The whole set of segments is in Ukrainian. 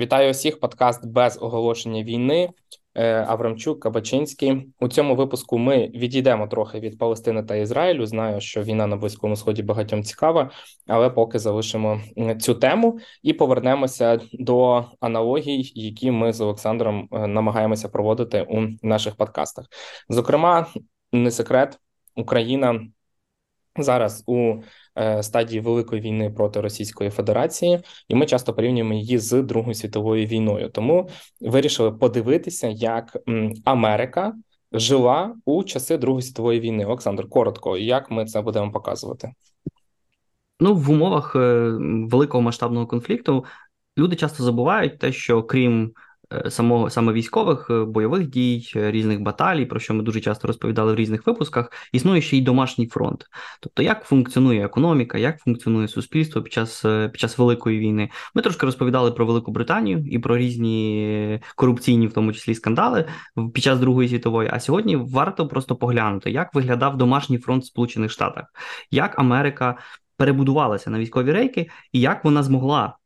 Вітаю усіх. Подкаст без оголошення війни. Е, Аврамчук, Кабачинський. У цьому випуску ми відійдемо трохи від Палестини та Ізраїлю. Знаю, що війна на близькому сході багатьом цікава, але поки залишимо цю тему і повернемося до аналогій, які ми з Олександром е, намагаємося проводити у наших подкастах. Зокрема, не секрет, Україна зараз у Е, стадії великої війни проти Російської Федерації, і ми часто порівнюємо її з Другою світовою війною. Тому вирішили подивитися, як Америка жила у часи Другої світової війни. Олександр, коротко, як ми це будемо показувати? Ну, в умовах е, великого масштабного конфлікту люди часто забувають те, що крім самого саме військових е, бойових дій, е, різних баталій, про що ми дуже часто розповідали в різних випусках, існує ще й домашній фронт. Тобто, як функціонує економіка, як функціонує суспільство під час під час великої війни. Ми трошки розповідали про Велику Британію і про різні корупційні, в тому числі скандали під час Другої світової. А сьогодні варто просто поглянути, як виглядав домашній фронт в Сполучених Штатах, як Америка перебудувалася на військові рейки, і як вона змогла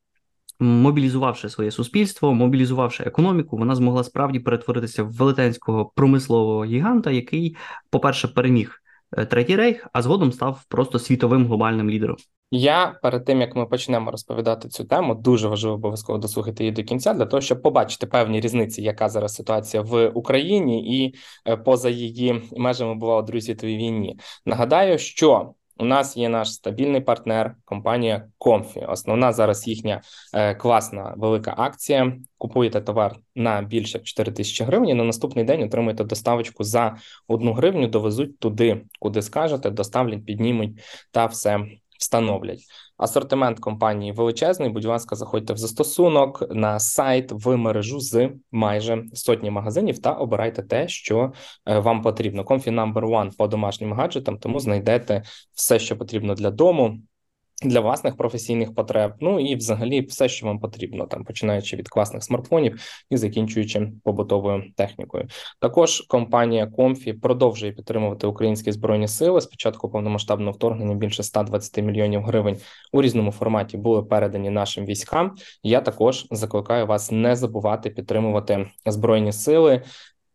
мобілізувавши своє суспільство, мобілізувавши економіку, вона змогла справді перетворитися в велетенського промислового гіганта, який, по-перше, переміг е, третій рейх, а згодом став просто світовим глобальним лідером. Я перед тим як ми почнемо розповідати цю тему, дуже важливо обов'язково дослухати її до кінця для того, щоб побачити певні різниці, яка зараз ситуація в Україні і е, поза її межами бувала у Другій світовій війні. Нагадаю, що у нас є наш стабільний партнер, компанія Комфі. Основна зараз їхня е, класна велика акція. Купуєте товар на більше як 4 тисячі гривень. і На наступний день отримуєте доставочку за одну гривню. Довезуть туди, куди скажете, доставлять, піднімуть та все встановлять. Асортимент компанії величезний. Будь ласка, заходьте в застосунок на сайт в мережу з майже сотні магазинів та обирайте те, що е, вам потрібно. Comfy number one по домашнім гаджетам, тому знайдете все, що потрібно для дому для власних професійних потреб, ну і взагалі все, що вам потрібно, там починаючи від класних смартфонів і закінчуючи побутовою технікою. Також компанія Comfy продовжує підтримувати українські збройні сили. З початку повномасштабного вторгнення більше 120 мільйонів гривень у різному форматі були передані нашим військам. Я також закликаю вас не забувати підтримувати збройні сили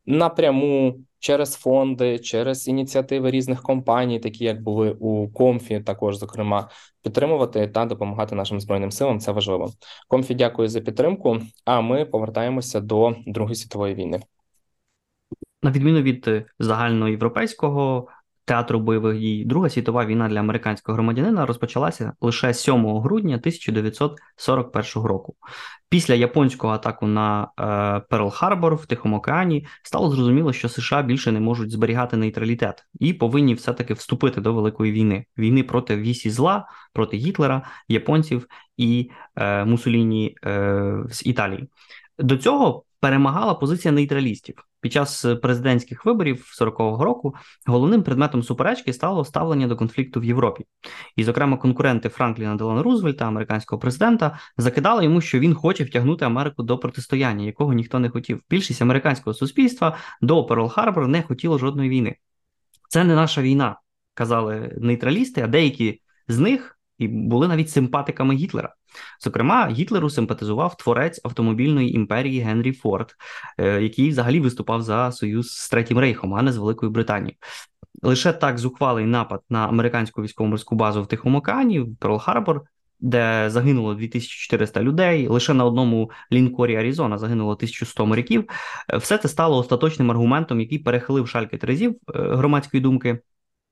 напряму через фонди, через ініціативи різних компаній, такі як були у Comfy, також зокрема підтримувати та допомагати нашим збройним силам. Це важливо. Comfy, дякую за підтримку. А ми повертаємося до Другої світової війни. На відміну від загальноєвропейського театру бойових дій Друга світова війна для американського громадянина розпочалася лише 7 грудня 1941 року. Після японського атаку на е, Перл-Харбор в Тихому океані стало зрозуміло, що США більше не можуть зберігати нейтралітет і повинні все-таки вступити до великої війни війни проти вісі зла, проти Гітлера, японців і е, Мусоліні е, з Італії. До цього перемагала позиція нейтралістів. Під час президентських виборів 40-го року головним предметом суперечки стало ставлення до конфлікту в Європі. І, зокрема, конкуренти Франкліна Делано Рузвельта, американського президента, закидали йому, що він хоче втягнути Америку до протистояння, якого ніхто не хотів. Більшість американського суспільства до Перл-Харбор не хотіло жодної війни. Це не наша війна, казали нейтралісти, а деякі з них і були навіть симпатиками Гітлера. Зокрема, Гітлеру симпатизував творець автомобільної імперії Генрі Форд, е, який взагалі виступав за союз з Третім Рейхом, а не з Великою Британією. Лише так зухвалий напад на американську військово-морську базу в Тихому океані, в Перл-Харбор, де загинуло 2400 людей. Лише на одному лінкорі Аризона загинуло 1100 моряків. Е, все це стало остаточним аргументом, який перехилив шальки терезів е, громадської думки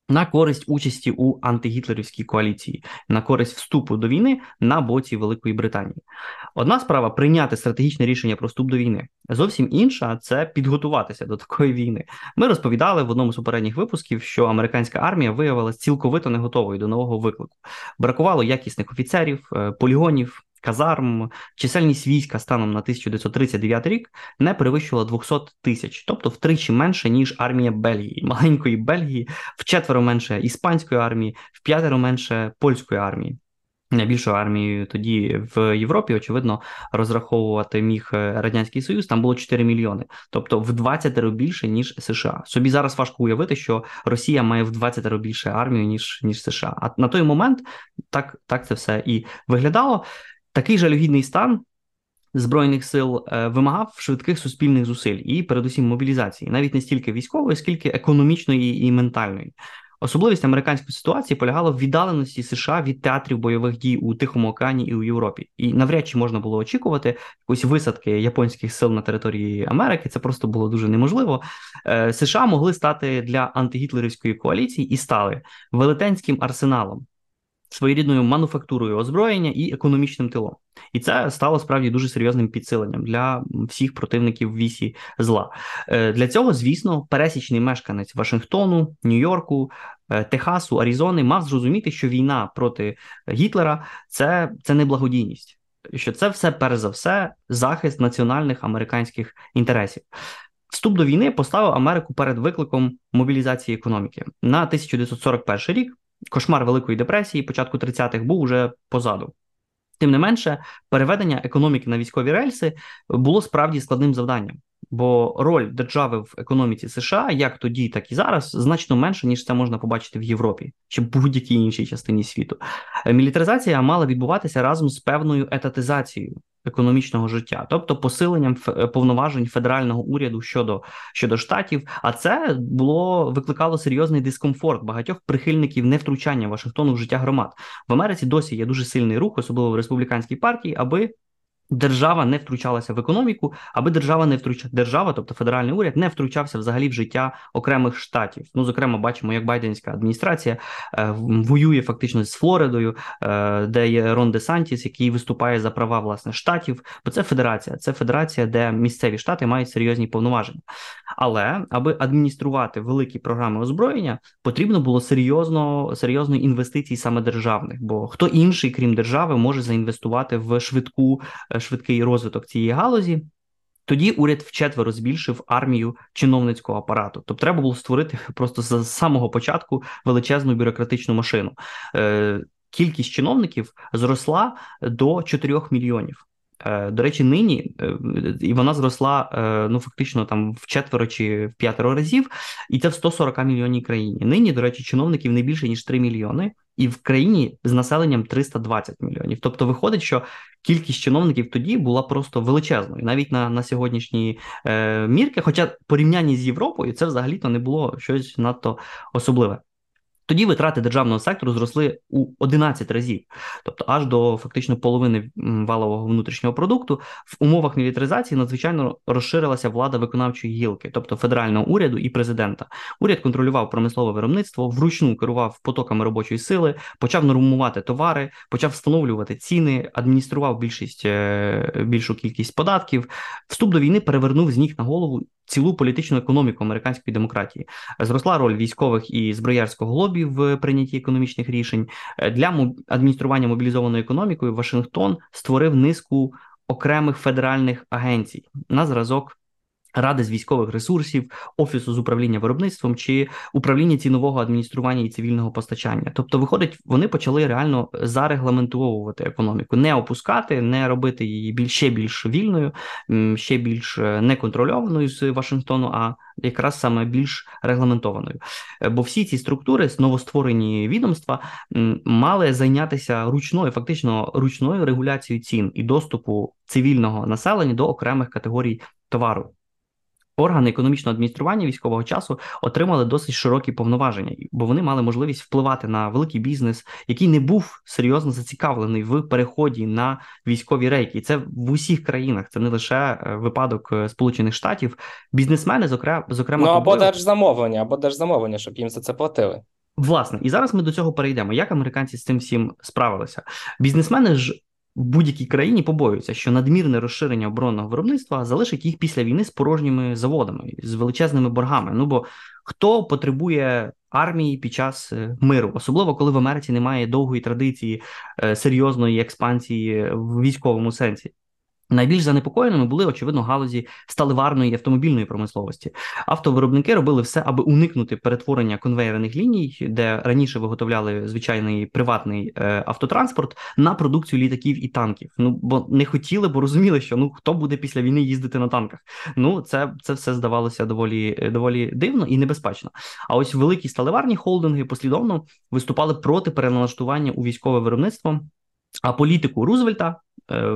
на користь участі у антигітлерівській коаліції, на користь вступу до війни на боці Великої Британії. Одна справа прийняти стратегічне рішення про вступ до війни. Зовсім інша це підготуватися до такої війни. Ми розповідали в одному з попередніх випусків, що американська армія виявилася цілковито не готовою до нового виклику. Бракувало якісних офіцерів, е, полігонів, казарм, чисельність війська станом на 1939 рік не перевищувала 200 тисяч, тобто втричі менше ніж армія Бельгії, маленької Бельгії, в четверо менше іспанської армії, в п'ятеро менше польської армії. Найбільшою армією тоді в Європі, очевидно, розраховувати міг е, радянський союз. Там було 4 мільйони, тобто в 20 разів більше ніж США. Собі зараз важко уявити, що Росія має в 20 разів більше армію ніж ніж США. А на той момент так так це все і виглядало. Такий жалюгідний стан збройних сил е, вимагав швидких суспільних зусиль і, передусім, мобілізації, навіть не стільки військової, скільки економічної і ментальної. Особливість американської ситуації полягала в віддаленості США від театрів бойових дій у Тихому океані і у Європі, і навряд чи можна було очікувати якоїсь висадки японських сил на території Америки. Це просто було дуже неможливо. Е, США могли стати для антигітлерівської коаліції і стали велетенським арсеналом своєрідною мануфактурою озброєння і економічним тилом. І це стало справді дуже серйозним підсиленням для всіх противників вісі зла. Е, для цього, звісно, пересічний мешканець Вашингтону, Нью-Йорку, е, Техасу, Аризони мав зрозуміти, що війна проти Гітлера це, це не благодійність. Що це все перш за все захист національних американських інтересів. Вступ до війни поставив Америку перед викликом мобілізації економіки на 1941 рік кошмар Великої депресії, початку 30-х, був уже позаду. Тим не менше, переведення економіки на військові рельси було справді складним завданням, бо роль держави в економіці США, як тоді, так і зараз, значно менша, ніж це можна побачити в Європі чи будь-якій іншій частині світу. Мілітаризація мала відбуватися разом з певною етатизацією економічного життя, тобто посиленням е, повноважень федерального уряду щодо щодо штатів. А це було викликало серйозний дискомфорт багатьох прихильників невтручання Вашингтону в життя громад в Америці. Досі є дуже сильний рух, особливо в республіканській партії, аби Держава не втручалася в економіку, аби держава не втруча держава, тобто федеральний уряд, не втручався взагалі в життя окремих штатів. Ну, зокрема, бачимо, як Байденська адміністрація е, воює фактично з Флоридою, е, де є Рон Де Сантіс, який виступає за права власне штатів. Бо це федерація, це федерація, де місцеві штати мають серйозні повноваження. Але аби адмініструвати великі програми озброєння, потрібно було серйозно серйозної інвестицій саме державних. Бо хто інший, крім держави, може заінвестувати в швидку. Е, швидкий розвиток цієї галузі. Тоді уряд вчетверо збільшив армію чиновницького апарату. Тобто треба було створити просто з самого початку величезну бюрократичну машину. Е, Кількість чиновників зросла до 4 мільйонів. Е, До речі, нині і вона зросла ну фактично там в четверо чи в п'ятеро разів, і це в 140 мільйонній країні. Нині, до речі, чиновників не більше ніж 3 мільйони і в країні з населенням 320 мільйонів. Тобто, виходить, що кількість чиновників тоді була просто величезною, навіть на на сьогоднішні е, мірки. Хоча порівнянні з Європою це взагалі-то не було щось надто особливе. Тоді витрати державного сектору зросли у 11 разів, тобто аж до фактично половини валового внутрішнього продукту. В умовах мілітаризації надзвичайно розширилася влада виконавчої гілки, тобто федерального уряду і президента. Уряд контролював промислове виробництво, вручну керував потоками робочої сили, почав нормувати товари, почав встановлювати ціни, адміністрував більшість е, більшу кількість податків. Вступ до війни перевернув з ніг на голову цілу політичну економіку американської демократії. Зросла роль військових і зброярського лобі в прийнятті економічних рішень для адміністрування мобілізованою економікою. Вашингтон створив низку окремих федеральних агенцій на зразок. Ради з військових ресурсів, офісу з управління виробництвом чи управління цінового адміністрування і цивільного постачання. Тобто, виходить, вони почали реально зарегламентовувати економіку, не опускати, не робити її більш ще більш вільною, ще більш е, неконтрольованою з Вашингтону, а якраз саме більш регламентованою. Е, бо всі ці структури, новостворені відомства, мали зайнятися ручною, фактично ручною регуляцією цін і доступу цивільного населення до окремих категорій товару. Органи економічного адміністрування військового часу отримали досить широкі повноваження, бо вони мали можливість впливати на великий бізнес, який не був серйозно зацікавлений в переході на військові рейки. І це в усіх країнах. Це не лише е, випадок е, Сполучених Штатів. Бізнесмени, зокрема, зокрема, ну або держзамовлення, або держзамовлення, щоб їм за це платили. Власне, і зараз ми до цього перейдемо. Як американці з цим всім справилися? Бізнесмени ж в будь-якій країні побоюються, що надмірне розширення оборонного виробництва залишить їх після війни з порожніми заводами, з величезними боргами. Ну бо хто потребує армії під час е, миру, особливо коли в Америці немає довгої традиції е, серйозної експансії в військовому сенсі? Найбільш занепокоєними були, очевидно, галузі сталеварної автомобільної промисловості. Автовиробники робили все, аби уникнути перетворення конвейерних ліній, де раніше виготовляли звичайний приватний е, автотранспорт на продукцію літаків і танків. Ну бо не хотіли, бо розуміли, що ну хто буде після війни їздити на танках. Ну це це все здавалося доволі е, доволі дивно і небезпечно. А ось великі сталеварні холдинги послідовно виступали проти переналаштування у військове виробництво. А політику Рузвельта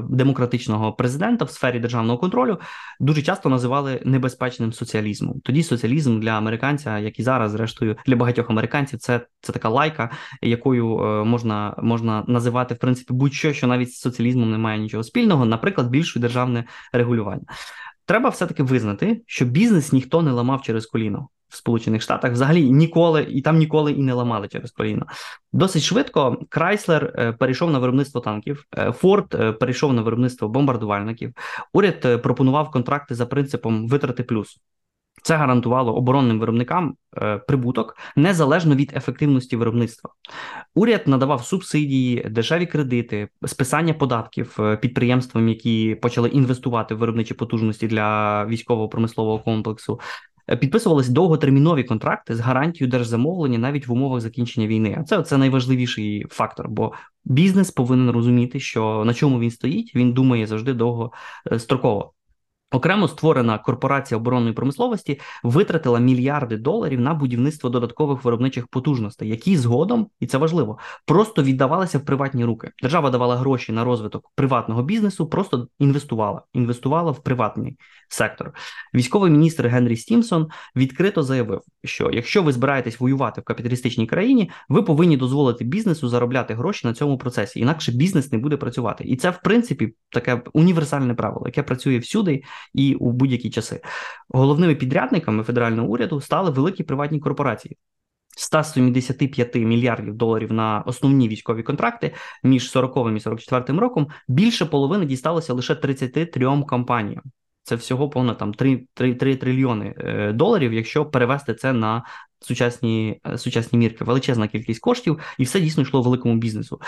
демократичного президента в сфері державного контролю дуже часто називали небезпечним соціалізмом. Тоді соціалізм для американця, як і зараз, зрештою, для багатьох американців, це це така лайка, якою е, можна можна називати в принципі будь-що, що навіть з соціалізмом немає нічого спільного, наприклад, більше державне регулювання. Треба все таки визнати, що бізнес ніхто не ламав через коліно в Сполучених Штатах взагалі ніколи і там ніколи і не ламали через коліно. Досить швидко Крайслер е, перейшов на виробництво танків, Форд е, перейшов на виробництво бомбардувальників. Уряд е, пропонував контракти за принципом витрати плюс. Це гарантувало оборонним виробникам е, прибуток незалежно від ефективності виробництва. Уряд надавав субсидії, дешеві кредити, списання податків підприємствам, які почали інвестувати в виробничі потужності для військово-промислового комплексу. Е, підписувалися довготермінові контракти з гарантією держзамовлення навіть в умовах закінчення війни. А це це найважливіший фактор, бо бізнес повинен розуміти, що на чому він стоїть, він думає завжди довгостроково. Окремо створена корпорація оборонної промисловості витратила мільярди доларів на будівництво додаткових виробничих потужностей, які згодом, і це важливо, просто віддавалися в приватні руки. Держава давала гроші на розвиток приватного бізнесу, просто інвестувала, інвестувала в приватний сектор. Військовий міністр Генрі Стімсон відкрито заявив, що якщо ви збираєтесь воювати в капіталістичній країні, ви повинні дозволити бізнесу заробляти гроші на цьому процесі, інакше бізнес не буде працювати. І це в принципі таке універсальне правило, яке працює всюди і у будь-які часи. Головними підрядниками федерального уряду стали великі приватні корпорації. 175 мільярдів доларів на основні військові контракти між 40 і 44 роком більше половини дісталося лише 33 компаніям. Це всього понад там 3 3, 3 трильйони е, доларів, якщо перевести це на сучасні е, сучасні мірки, величезна кількість коштів, і все дійсно йшло великому бізнесу.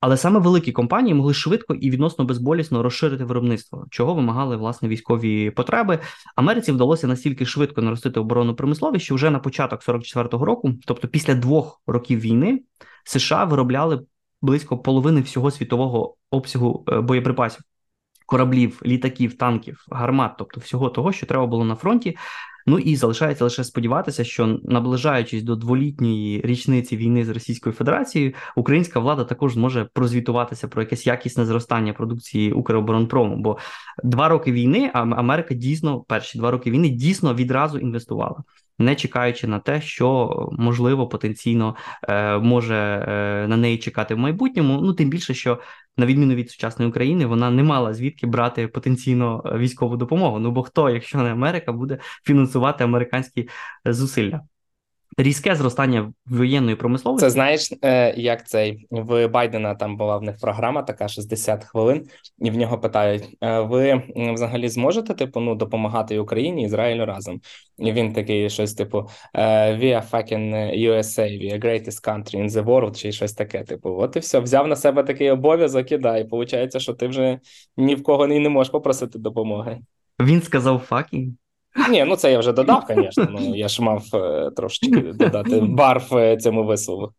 Але саме великі компанії могли швидко і відносно безболісно розширити виробництво, чого вимагали власне військові потреби. Америці вдалося настільки швидко наростити оборонну промисловість, що вже на початок 44-го року, тобто після двох років війни, США виробляли близько половини всього світового обсягу е, боєприпасів. Кораблів, літаків, танків, гармат, тобто всього того, що треба було на фронті, Ну і залишається лише сподіватися, що наближаючись до дволітньої річниці війни з Російською Федерацією, українська влада також зможе прозвітуватися про якесь якісне зростання продукції Укроборонпрому. Бо два роки війни, а Америка дійсно перші два роки війни дійсно відразу інвестувала. Не чекаючи на те, що можливо потенційно е, може е, на неї чекати в майбутньому. Ну тим більше, що на відміну від сучасної України, вона не мала звідки брати потенційно е, військову допомогу. Ну бо хто, якщо не Америка, буде фінансувати американські зусилля? Різке зростання воєнної промисловості. Це знаєш, е, як цей в Байдена там була в них програма, така 60 хвилин, і в нього питають: ви взагалі зможете типу ну допомагати Україні Ізраїлю разом? І він такий щось типу we are fucking USA, we are greatest country in the world, чи щось таке. Типу, от і все, взяв на себе такий обов'язок і да, і виходить, що ти вже ні в кого не можеш попросити допомоги. Він сказав fucking? Ні, ну це я вже додав, звісно. Ну я ж мав е, трошечки додати барв е, цьому вислову.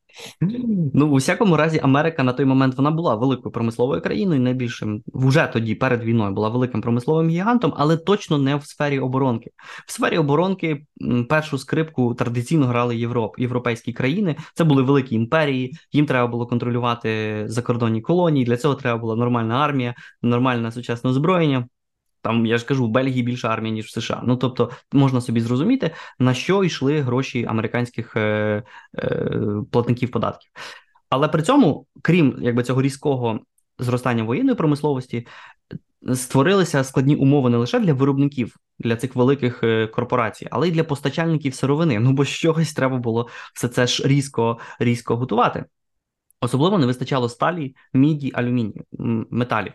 Ну, у всякому разі, Америка на той момент вона була великою промисловою країною, найбільшим вже тоді перед війною була великим промисловим гігантом, але точно не в сфері оборонки. В сфері оборонки першу скрипку традиційно грали Європ, європейські країни. Це були великі імперії. Їм треба було контролювати закордонні колонії. Для цього треба була нормальна армія, нормальне сучасне озброєння. Там я ж кажу, в Бельгії більша армія, ніж в США. Ну тобто, можна собі зрозуміти, на що йшли гроші американських е, е, платників податків. Але при цьому, крім якби цього різкого зростання воєнної промисловості, створилися складні умови не лише для виробників, для цих великих е, корпорацій, але й для постачальників сировини. Ну бо з чогось треба було все це ж різко різко готувати. Особливо не вистачало сталі, міді, алюмінію, металів.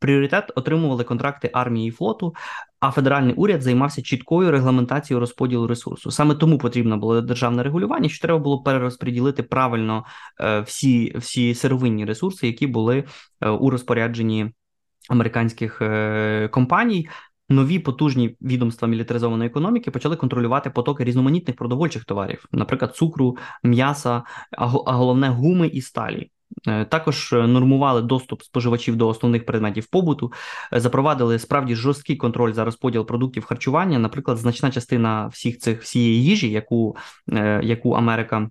Пріоритет отримували контракти армії і флоту, а федеральний уряд займався чіткою регламентацією розподілу ресурсу. Саме тому потрібно було державне регулювання, що треба було перерозподілити правильно е, всі всі сировинні ресурси, які були е, у розпорядженні американських е, компаній нові потужні відомства мілітаризованої економіки почали контролювати потоки різноманітних продовольчих товарів, наприклад, цукру, м'яса, а головне гуми і сталі. Е, також нормували доступ споживачів до основних предметів побуту, е, запровадили справді жорсткий контроль за розподіл продуктів харчування. Наприклад, значна частина всіх цих всієї їжі, яку, е, яку Америка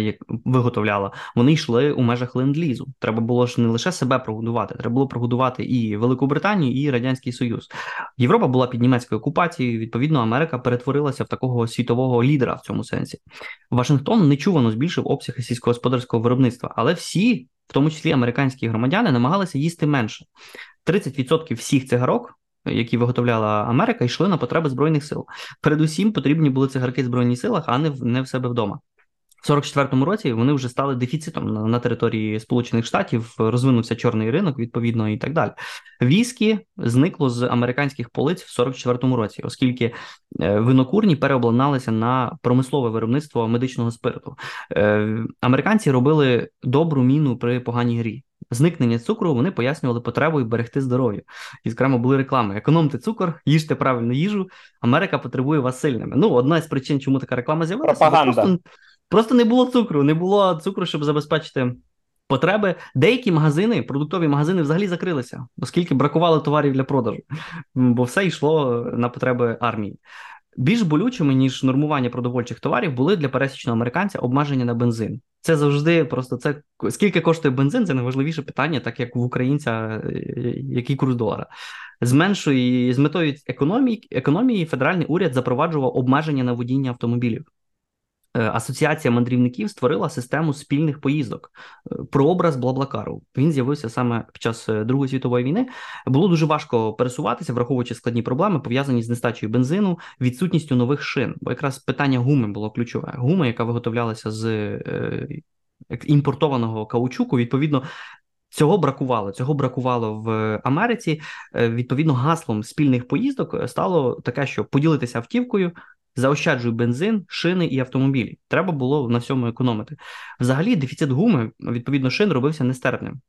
як виготовляла, вони йшли у межах ленд-лізу. Треба було ж не лише себе прогодувати, треба було прогодувати і Велику Британію, і Радянський Союз. Європа була під німецькою окупацією. Відповідно, Америка перетворилася в такого світового лідера в цьому сенсі. Вашингтон нечувано збільшив обсяги сільськогосподарського виробництва, але всі, в тому числі американські громадяни, намагалися їсти менше. 30% всіх цигарок які виготовляла Америка, йшли на потреби збройних сил. Передусім потрібні були цигарки в збройних силах, а не в не в себе вдома. В 44-му році вони вже стали дефіцитом на, на території Сполучених Штатів, розвинувся чорний ринок, відповідно, і так далі. Віскі зникло з американських полиць в 44-му році, оскільки е, винокурні переобладналися на промислове виробництво медичного спирту. Е, американці робили добру міну при поганій грі. Зникнення цукру вони пояснювали потребою берегти здоров'я. І, зокрема, були реклами: економте цукор, їжте правильну їжу. Америка потребує вас сильними. Ну, одна з причин, чому така реклама з'явилася, Пропаганда. просто, просто не було цукру, не було цукру, щоб забезпечити. Потреби деякі магазини, продуктові магазини взагалі закрилися, оскільки бракувало товарів для продажу, бо все йшло на потреби армії. Більш болючими ніж нормування продовольчих товарів були для пересічного американця обмеження на бензин. Це завжди просто це скільки коштує бензин, це найважливіше питання, так як в українця е, який курс долара. З з метою економії економії федеральний уряд запроваджував обмеження на водіння автомобілів. Е, Асоціація мандрівників створила систему спільних поїздок. Е, Прообраз Блаблакару. Він з'явився саме під час е, Другої світової війни. Було дуже важко пересуватися, враховуючи складні проблеми, пов'язані з нестачею бензину, відсутністю нових шин. Бо якраз питання гуми було ключове. Гума, яка виготовлялася з імпортованого каучуку, відповідно. Цього бракувало. Цього бракувало в Америці. Відповідно, гаслом спільних поїздок стало таке, що поділитися автівкою, заощаджуй бензин, шини і автомобілі. Треба було на всьому економити. Взагалі, дефіцит гуми, відповідно, шин робився нестерпним.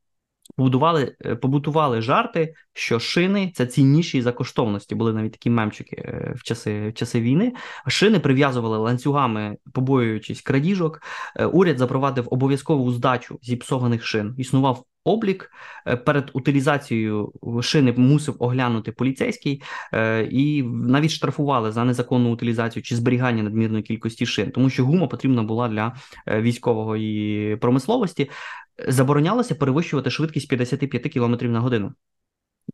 Побудували, е, побутували жарти, що шини це цінніші за коштовності. Були навіть такі мемчики е, в часи в часи війни. Шини прив'язували ланцюгами, побоюючись крадіжок. Е, уряд запровадив обов'язкову здачу зіпсованих шин. Існував облік перед утилізацією шини мусив оглянути поліцейський і навіть штрафували за незаконну утилізацію чи зберігання надмірної кількості шин, тому що гума потрібна була для військової промисловості заборонялося перевищувати швидкість 55 км на годину.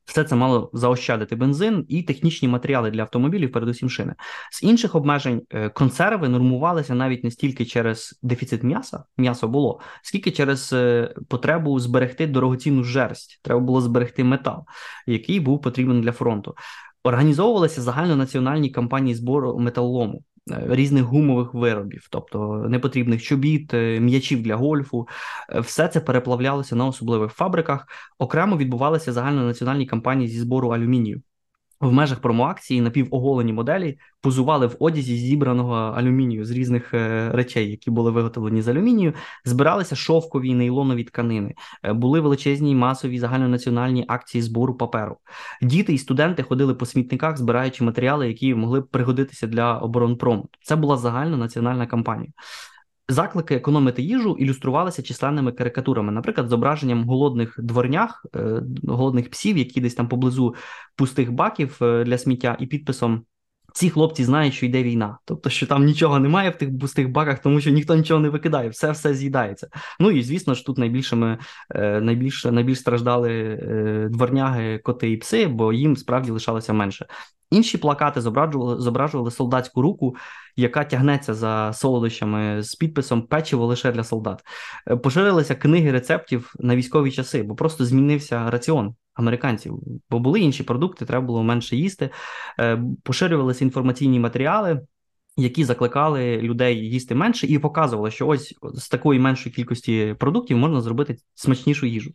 Все це мало заощадити бензин і технічні матеріали для автомобілів, передусім шини. З інших обмежень е, консерви нормувалися навіть не стільки через дефіцит м'яса, м'ясо було, скільки через е, потребу зберегти дорогоцінну жерсть. Треба було зберегти метал, який був потрібен для фронту. Організовувалися загальнонаціональні кампанії збору металолому. Е, різних гумових виробів, тобто непотрібних чобіт, е, м'ячів для гольфу, е, все це переплавлялося на особливих фабриках. Окремо відбувалися загальнонаціональні кампанії зі збору алюмінію. В межах промоакції напівоголені моделі позували в одязі зібраного алюмінію з різних е, речей, які були виготовлені з алюмінію. Збиралися шовкові нейлонові тканини, е, були величезні масові загальнонаціональні акції збору паперу. Діти і студенти ходили по смітниках, збираючи матеріали, які могли пригодитися для оборонпрому. Це була загальна національна кампанія. Заклики економити їжу ілюструвалися численними карикатурами, наприклад, зображенням голодних дворнях, е, голодних псів, які десь там поблизу пустих баків е, для сміття, і підписом. Ці хлопці знають, що йде війна, тобто, що там нічого немає в тих пустих баках, тому що ніхто нічого не викидає, все все з'їдається. Ну і звісно ж, тут найбільшими е, найбільш найбільш страждали дворняги, коти і пси, бо їм справді лишалося менше. Інші плакати зображували зображували солдатську руку, яка тягнеться за солодощами з підписом печиво лише для солдат. Е, поширилися книги рецептів на військові часи, бо просто змінився раціон американців, бо були інші продукти, треба було менше їсти. Е, поширювалися інформаційні матеріали. Які закликали людей їсти менше, і показували, що ось з такої меншої кількості продуктів можна зробити смачнішу їжу.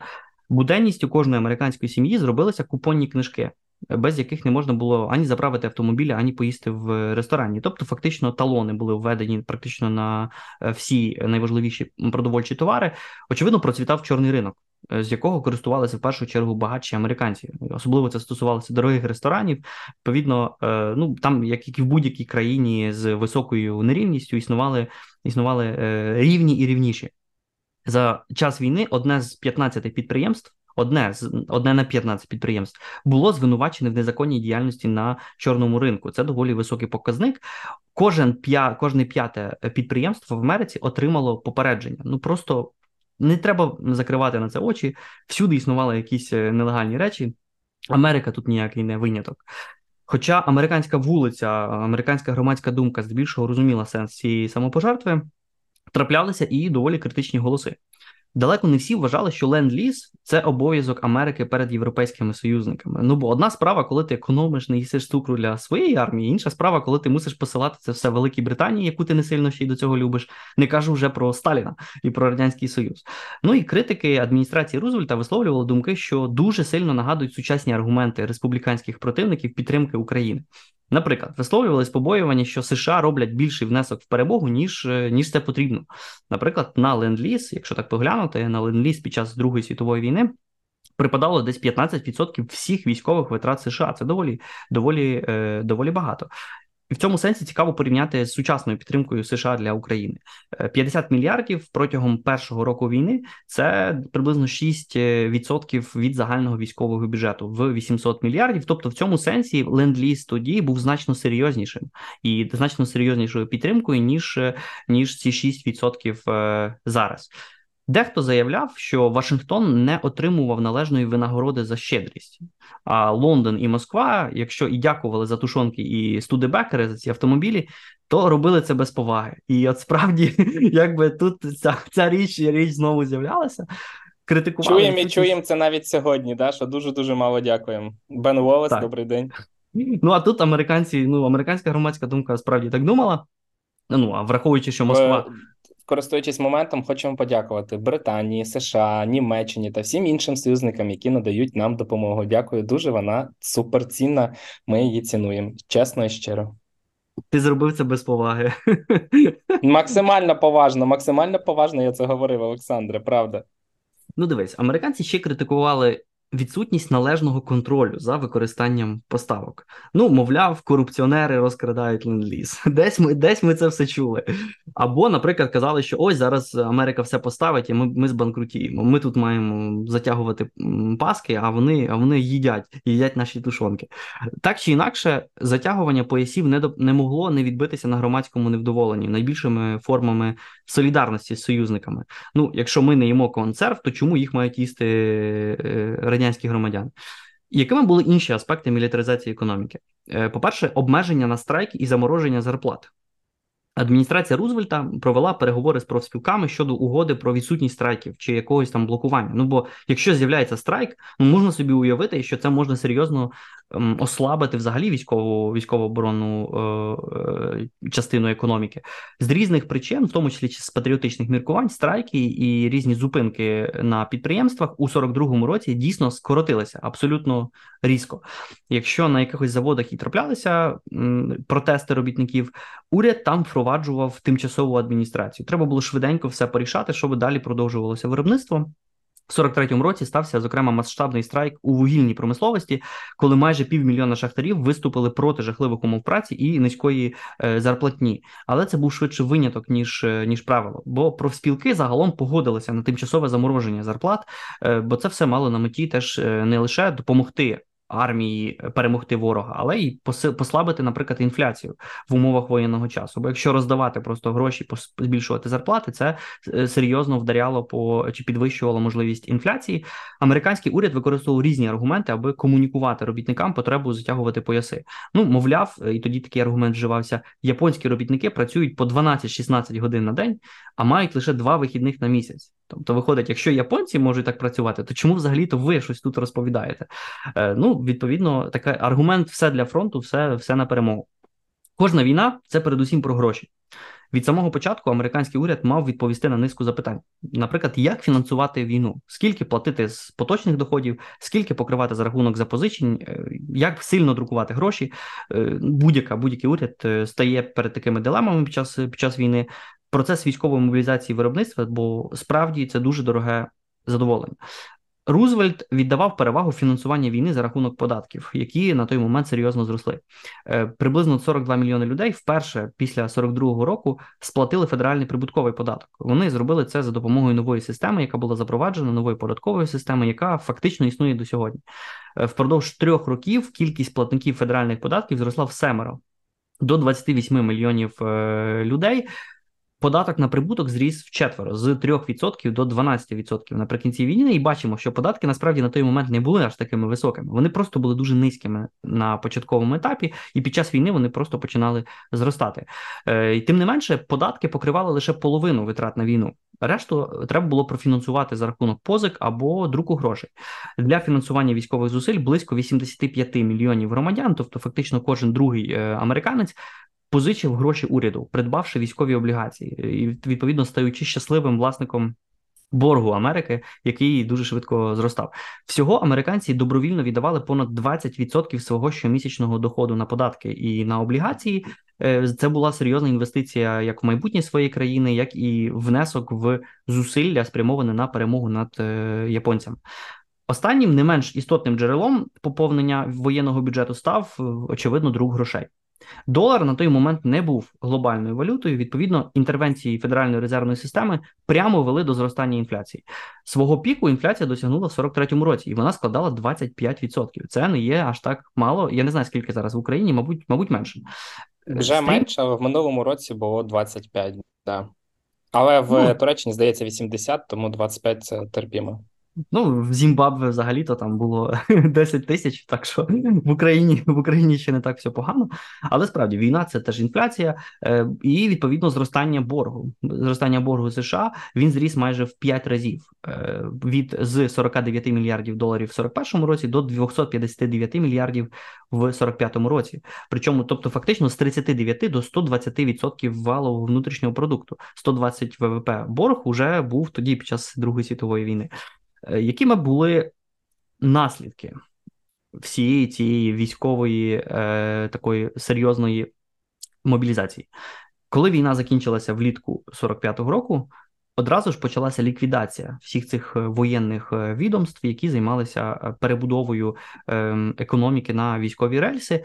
Буденністю кожної американської сім'ї зробилися купонні книжки без яких не можна було ані заправити автомобілі, ані поїсти в ресторані. Тобто, фактично, талони були введені практично на е, всі найважливіші продовольчі товари. Очевидно, процвітав чорний ринок. Е, з якого користувалися в першу чергу багатші американці, особливо це стосувалося дорогих ресторанів. Відповідно, е, ну там, як і в будь-якій країні з високою нерівністю, існували існували рівні і рівніші. За час війни одне з 15 підприємств одне з одне на 15 підприємств було звинувачене в незаконній діяльності на чорному ринку. Це доволі високий показник. Кожен п'я, кожне п'яте підприємство в Америці отримало попередження. Ну просто не треба закривати на це очі. Всюди існували якісь е, нелегальні речі. Америка тут ніякий не виняток. Хоча американська вулиця, американська громадська думка здебільшого розуміла сенс цієї самопожертви, траплялися і доволі критичні голоси. Далеко не всі вважали, що ленд-ліз це обов'язок Америки перед європейськими союзниками. Ну бо одна справа, коли ти економиш, не їсиш цукру для своєї армії, інша справа, коли ти мусиш посилати це все Великій Британії, яку ти не сильно ще й до цього любиш. Не кажу вже про Сталіна і про радянський союз. Ну і критики адміністрації Рузвельта висловлювали думки, що дуже сильно нагадують сучасні аргументи республіканських противників підтримки України. Наприклад, висловлювались побоювання, що США роблять більший внесок в перемогу, ніж е, ніж це потрібно. Наприклад, на ленд-ліз, якщо так поглянути, на ленд-ліз під час Другої світової війни припадало десь 15% всіх військових витрат США. Це доволі доволі, е, доволі багато. В цьому сенсі цікаво порівняти з сучасною підтримкою США для України. 50 е, мільярдів протягом першого року війни це приблизно 6% від загального військового бюджету в 800 мільярдів. Тобто, в цьому сенсі ленд-ліз тоді був значно серйознішим і значно серйознішою підтримкою ніж ніж ці 6% е, зараз. Дехто заявляв, що Вашингтон не отримував належної винагороди за щедрість. А Лондон і Москва, якщо і дякували за тушонки і студебекери за ці автомобілі, то робили це без поваги. І от справді, якби тут ця ця річ річ знову з'являлася. Критикували чуємо і чуємо це навіть сьогодні. да, Що дуже дуже мало дякуємо. Бен Уоллес, добрий день. Ну а тут американці, ну американська громадська думка справді так думала. Ну а враховуючи, що Москва користуючись моментом, хочемо подякувати Британії, США, Німеччині та всім іншим союзникам, які надають нам допомогу. Дякую дуже. Вона суперцінна. Ми її цінуємо. Чесно і щиро. Ти зробив це без поваги. Максимально поважно, максимально поважно я це говорив, Олександре. Правда. Ну, дивись, американці ще критикували відсутність належного контролю за використанням поставок. Ну, мовляв, корупціонери розкрадають ленд-ліз. Десь ми десь ми це все чули. Або, наприклад, казали, що ось зараз Америка все поставить, і ми ми збанкрутіємо. Ми тут маємо затягувати паски, а вони а вони їдять, їдять наші тушонки. Так чи інакше, затягування поясів не до не могло не відбитися на громадському невдоволенні найбільшими формами солідарності з союзниками. Ну, якщо ми не їмо консерв, то чому їх мають їсти е, радянські громадяни? Якими були інші аспекти мілітаризації економіки? Е, по-перше, обмеження на страйк і замороження зарплат. Адміністрація Рузвельта провела переговори з профспілками щодо угоди про відсутність страйків чи якогось там блокування. Ну бо якщо з'являється страйк, ну можна собі уявити, що це можна серйозно ослабити взагалі військову військово оборонну е, е, частину економіки з різних причин, в тому числі з патріотичних міркувань, страйки і різні зупинки на підприємствах у 42-му році дійсно скоротилися абсолютно різко. Якщо на якихось заводах і траплялися протести робітників, уряд там впроваджував тимчасову адміністрацію. Треба було швиденько все порішати, щоб далі продовжувалося виробництво. В 43-му році стався зокрема масштабний страйк у вугільній промисловості, коли майже півмільйона шахтарів виступили проти жахливих умов праці і низької е, зарплатні. Але це був швидше виняток ніж е, ніж правило. Бо профспілки загалом погодилися на тимчасове замороження зарплат, е, бо це все мало на меті теж не лише допомогти армії перемогти ворога, але й послабити, наприклад, інфляцію в умовах воєнного часу. Бо якщо роздавати просто гроші, збільшувати зарплати, це е, серйозно вдаряло по чи підвищувало можливість інфляції. Американський уряд використовував різні аргументи, аби комунікувати робітникам потребу затягувати пояси. Ну мовляв, і тоді такий аргумент вживався: японські робітники працюють по 12-16 годин на день, а мають лише два вихідних на місяць. Тобто, виходить, якщо японці можуть так працювати, то чому взагалі то ви щось тут розповідаєте? Е, Ну, відповідно, такий аргумент все для фронту, все, все на перемогу. Кожна війна це передусім про гроші. Від самого початку американський уряд мав відповісти на низку запитань, наприклад, як фінансувати війну, скільки платити з поточних доходів, скільки покривати за рахунок запозичень, е, як сильно друкувати гроші. Е, будь-яка будь-який уряд е, стає перед такими дилемами під час під час війни процес військової мобілізації виробництва, бо справді це дуже дороге задоволення. Рузвельт віддавав перевагу фінансування війни за рахунок податків, які на той момент серйозно зросли. Е, приблизно 42 мільйони людей вперше після 42-го року сплатили федеральний прибутковий податок. Вони зробили це за допомогою нової системи, яка була запроваджена, нової податкової системи, яка фактично існує до сьогодні. Е, впродовж трьох років кількість платників федеральних податків зросла в семеро до 28 мільйонів е, людей. Податок на прибуток зріс в четверо з 3% до 12% наприкінці війни, і бачимо, що податки насправді на той момент не були аж такими високими. Вони просто були дуже низькими на початковому етапі, і під час війни вони просто починали зростати. Е, і Тим не менше, податки покривали лише половину витрат на війну. Решту треба було профінансувати за рахунок позик або друку грошей для фінансування військових зусиль близько 85 мільйонів громадян, тобто фактично кожен другий е, американець позичив гроші уряду, придбавши військові облігації, і відповідно стаючи щасливим власником. Боргу Америки, який дуже швидко зростав, всього американці добровільно віддавали понад 20% свого щомісячного доходу на податки і на облігації. Е, це була серйозна інвестиція як в майбутнє своєї країни, як і внесок в зусилля, спрямоване на перемогу над е, японцями. Останнім не менш істотним джерелом поповнення воєнного бюджету став очевидно друг грошей. Долар на той момент не був глобальною валютою. Відповідно, інтервенції Федеральної резервної системи прямо вели до зростання інфляції. Свого піку інфляція досягнула в 43-му році, і вона складала 25%. Це не є аж так мало. Я не знаю, скільки зараз в Україні, мабуть, мабуть, менше. Вже Стрім... менше, в минулому році було 25, да. Але в ну, Туреччині здається 80, тому 25 це терпімо. Ну, в Зімбабве взагалі-то там було 10 тисяч, так що в Україні в Україні ще не так все погано. Але справді війна це теж інфляція, е, і відповідно зростання боргу. Зростання боргу США він зріс майже в 5 разів е, від з 49 мільярдів доларів в 41-му році до 259 мільярдів в 45-му році. Причому, тобто, фактично з 39 до 120% валового внутрішнього продукту. 120 ВВП борг уже був тоді під час Другої світової війни. Е, якими були наслідки всієї цієї військової е, такої серйозної мобілізації? Коли війна закінчилася влітку 45-го року, одразу ж почалася ліквідація всіх цих е, воєнних відомств, які займалися перебудовою ем, економіки на військові рельси.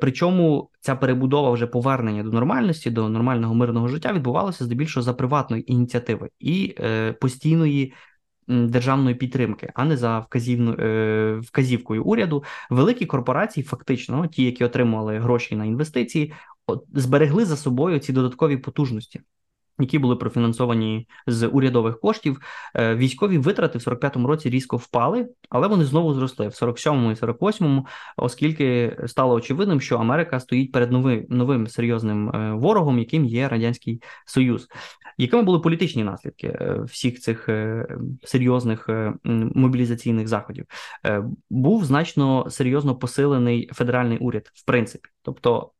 Причому ця перебудова вже повернення до нормальності, до нормального мирного життя відбувалося здебільшого за приватної ініціативи і постійної державної підтримки, а не за вказівну, е, вказівкою уряду. Великі корпорації, фактично, ті, які отримували гроші на інвестиції, зберегли за собою ці додаткові потужності які були профінансовані з урядових коштів. Е, військові витрати в 45-му році різко впали, але вони знову зросли в 47-му і 48-му, оскільки стало очевидним, що Америка стоїть перед новим новим серйозним е, ворогом, яким є радянський союз. Якими були політичні наслідки е, всіх цих серйозних мобілізаційних заходів? Був значно серйозно посилений федеральний уряд, в принципі, тобто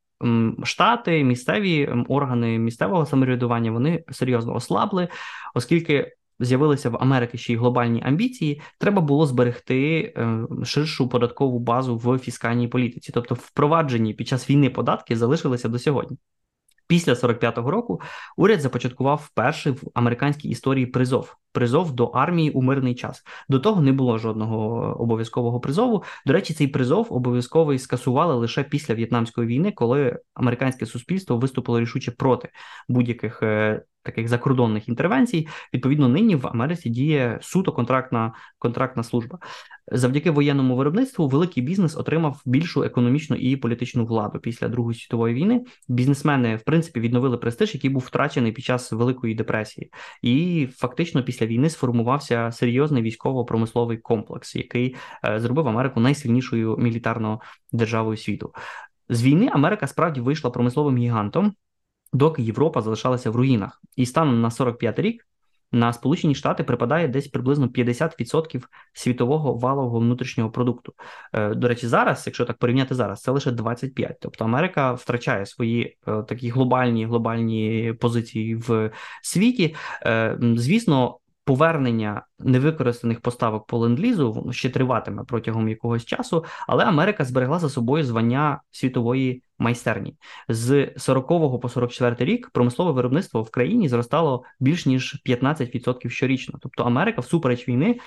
штати, місцеві органи місцевого самоврядування вони серйозно ослабли, оскільки. З'явилися в Америці ще й глобальні амбіції, треба було зберегти е, ширшу податкову базу в фіскальній політиці, тобто впроваджені під час війни податки залишилися до сьогодні. Після 45-го року уряд започаткував перший в американській історії призов призов до армії у мирний час. До того не було жодного обов'язкового призову. До речі, цей призов обов'язковий скасували лише після в'єтнамської війни, коли американське суспільство виступило рішуче проти будь-яких е, таких закордонних інтервенцій. Відповідно, нині в Америці діє суто контрактна контрактна служба. Завдяки воєнному виробництву великий бізнес отримав більшу економічну і політичну владу після Другої світової війни. Бізнесмени в принципі відновили престиж, який був втрачений під час Великої депресії, і фактично після війни сформувався серйозний військово-промисловий комплекс, який е, зробив Америку найсильнішою мілітарною державою світу. З війни Америка справді вийшла промисловим гігантом доки Європа залишалася в руїнах. І станом на 45 рік на Сполучені Штати припадає десь приблизно 50% світового валового внутрішнього продукту. Е, до речі, зараз, якщо так порівняти зараз, це лише 25%. Тобто Америка втрачає свої е, такі глобальні глобальні позиції в світі. Е, звісно повернення невикористаних поставок по ленд-лізу ще триватиме протягом якогось часу, але Америка зберегла за собою звання світової майстерні з 40 по 44 рік. Промислове виробництво в країні зростало більш ніж 15% щорічно. Тобто Америка, всупереч війни.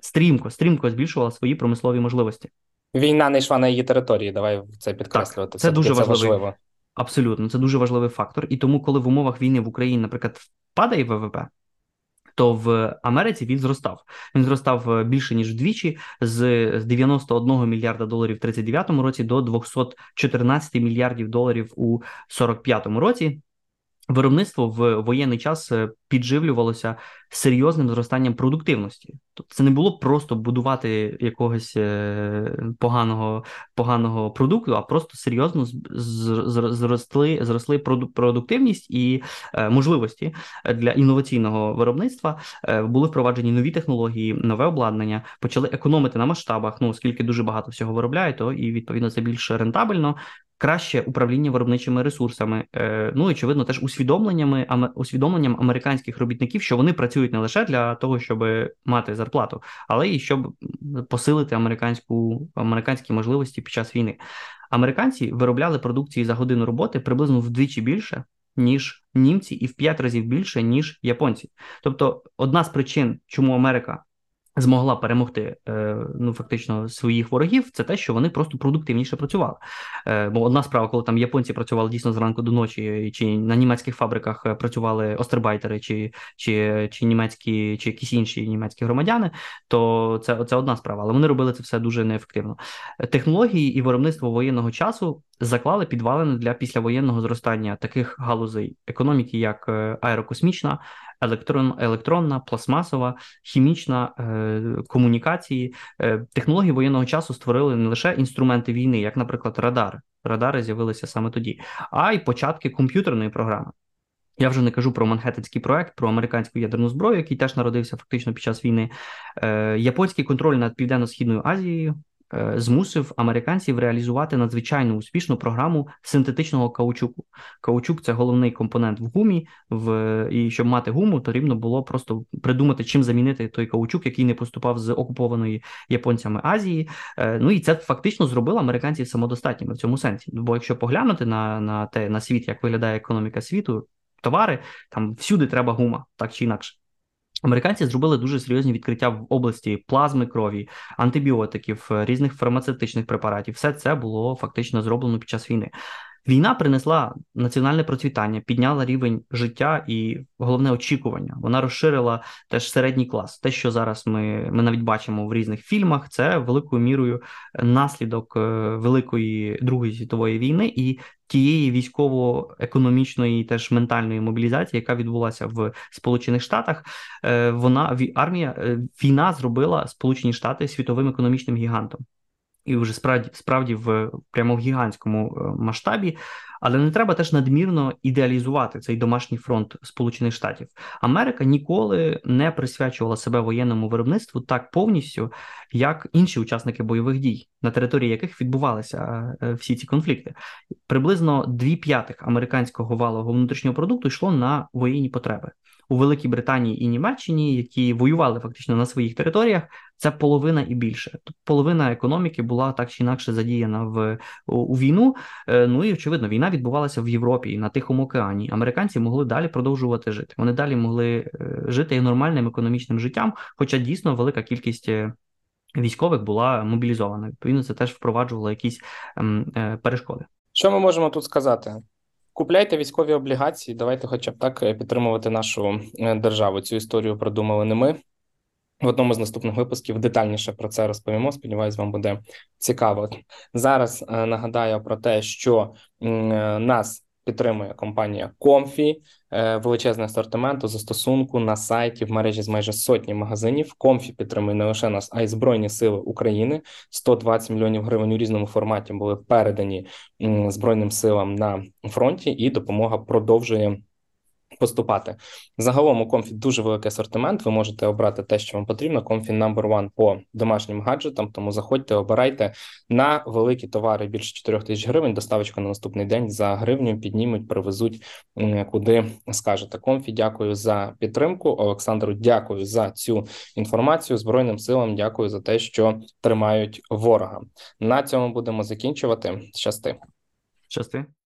стрімко, стрімко збільшувала свої промислові можливості. Війна не йшла на її території. Давай це підкреслювати. Так, це дуже це важливий, важливо. Абсолютно, це дуже важливий фактор. І тому, коли в умовах війни в Україні, наприклад, падає ВВП, то в Америці він зростав. Він зростав е, більше ніж вдвічі з 91 мільярда доларів в 39 році до 214 мільярдів доларів у 45 році. Виробництво в воєнний час е, підживлювалося серйозним зростанням продуктивності. Тобто це не було просто будувати якогось е, поганого поганого продукту, а просто серйозно зросли зросли продуктивність і е, можливості для інноваційного виробництва. Були впроваджені нові технології, нове обладнання, почали економити на масштабах. Ну оскільки дуже багато всього виробляє, то і відповідно це більш рентабельно краще управління виробничими ресурсами, е, ну очевидно, теж усвідомленнями усвідомленням американських робітників, що вони працюють не лише для того, щоб мати зарплату, але й щоб посилити американську американські можливості під час війни. Американці виробляли продукції за годину роботи приблизно вдвічі більше. Ніж німці, і в п'ять разів більше, ніж японці. Тобто, одна з причин, чому Америка змогла перемогти е, ну фактично своїх ворогів, це те, що вони просто продуктивніше працювали. Е, бо одна справа, коли там японці працювали дійсно зранку до ночі, чи на німецьких фабриках е, працювали остербайтери, чи чи, чи німецькі, чи якісь інші німецькі громадяни, то це, це одна справа, але вони робили це все дуже неефективно. Технології і виробництво воєнного часу заклали підвалини для післявоєнного зростання таких галузей економіки, як аерокосмічна, електрон, електронна, пластмасова, хімічна е, комунікації. Е, Технології воєнного часу створили не лише інструменти війни, як, наприклад, радари. Радари з'явилися саме тоді, а й початки комп'ютерної програми. Я вже не кажу про Манхеттенський проект, про американську ядерну зброю, який теж народився фактично під час війни. Е, Японський контроль над Південно-Східною Азією, змусив американців реалізувати надзвичайно успішну програму синтетичного каучуку. Каучук це головний компонент в гумі. В і щоб мати гуму, потрібно було просто придумати, чим замінити той каучук, який не поступав з окупованої японцями Азії. Е, ну і це фактично зробило американців самодостатніми в цьому сенсі. Бо якщо поглянути на на те на світ, як виглядає економіка світу, товари там всюди треба гума, так чи інакше. Американці зробили дуже серйозні відкриття в області плазми крові, антибіотиків, різних фармацевтичних препаратів. Все це було фактично зроблено під час війни. Війна принесла національне процвітання, підняла рівень життя і головне очікування. Вона розширила теж середній клас. Те, що зараз ми ми навіть бачимо в різних фільмах, це великою мірою наслідок е, великої Другої світової війни і тієї військово-економічної теж ментальної мобілізації, яка відбулася в Сполучених Штатах. Е, вона армія е, війна зробила Сполучені Штати світовим економічним гігантом і вже справді справді в прямо в гігантському е, масштабі, але не треба теж надмірно ідеалізувати цей домашній фронт Сполучених Штатів. Америка ніколи не присвячувала себе воєнному виробництву так повністю, як інші учасники бойових дій, на території яких відбувалися е, всі ці конфлікти. Приблизно дві п'ятих американського валового внутрішнього продукту йшло на воєнні потреби у Великій Британії і Німеччині, які воювали фактично на своїх територіях, це половина і більше. Половина економіки була так чи інакше задіяна в у війну. Е, ну і очевидно, війна відбувалася в Європі на Тихому океані. Американці могли далі продовжувати жити. Вони далі могли е, жити нормальним економічним життям, хоча дійсно велика кількість. Е, військових була мобілізована. Відповідно, це теж впроваджувало якісь ем, е, перешкоди. Що ми можемо тут сказати? Купляйте військові облігації, давайте, хоча б так, е, підтримувати нашу е, державу. Цю історію продумали не ми. В одному з наступних випусків детальніше про це розповімо. Сподіваюсь, вам буде цікаво. Зараз е, нагадаю про те, що нас підтримує компанія Comfy, е, величезний асортимент у застосунку на сайті в мережі з майже сотні магазинів. Comfy підтримує не лише нас, а й Збройні Сили України. 120 мільйонів гривень у різному форматі були передані Збройним силам на фронті, і допомога продовжує поступати. Загалом у Comfy дуже великий асортимент. Ви можете обрати те, що вам потрібно. Comfy number one по домашнім гаджетам. Тому заходьте, обирайте на великі товари більше 4 тисяч гривень. Доставочка на наступний день за гривню піднімуть, привезуть куди скажете. Comfy, дякую за підтримку. Олександру, дякую за цю інформацію. Збройним силам дякую за те, що тримають ворога. На цьому будемо закінчувати. Щасти. Щасти.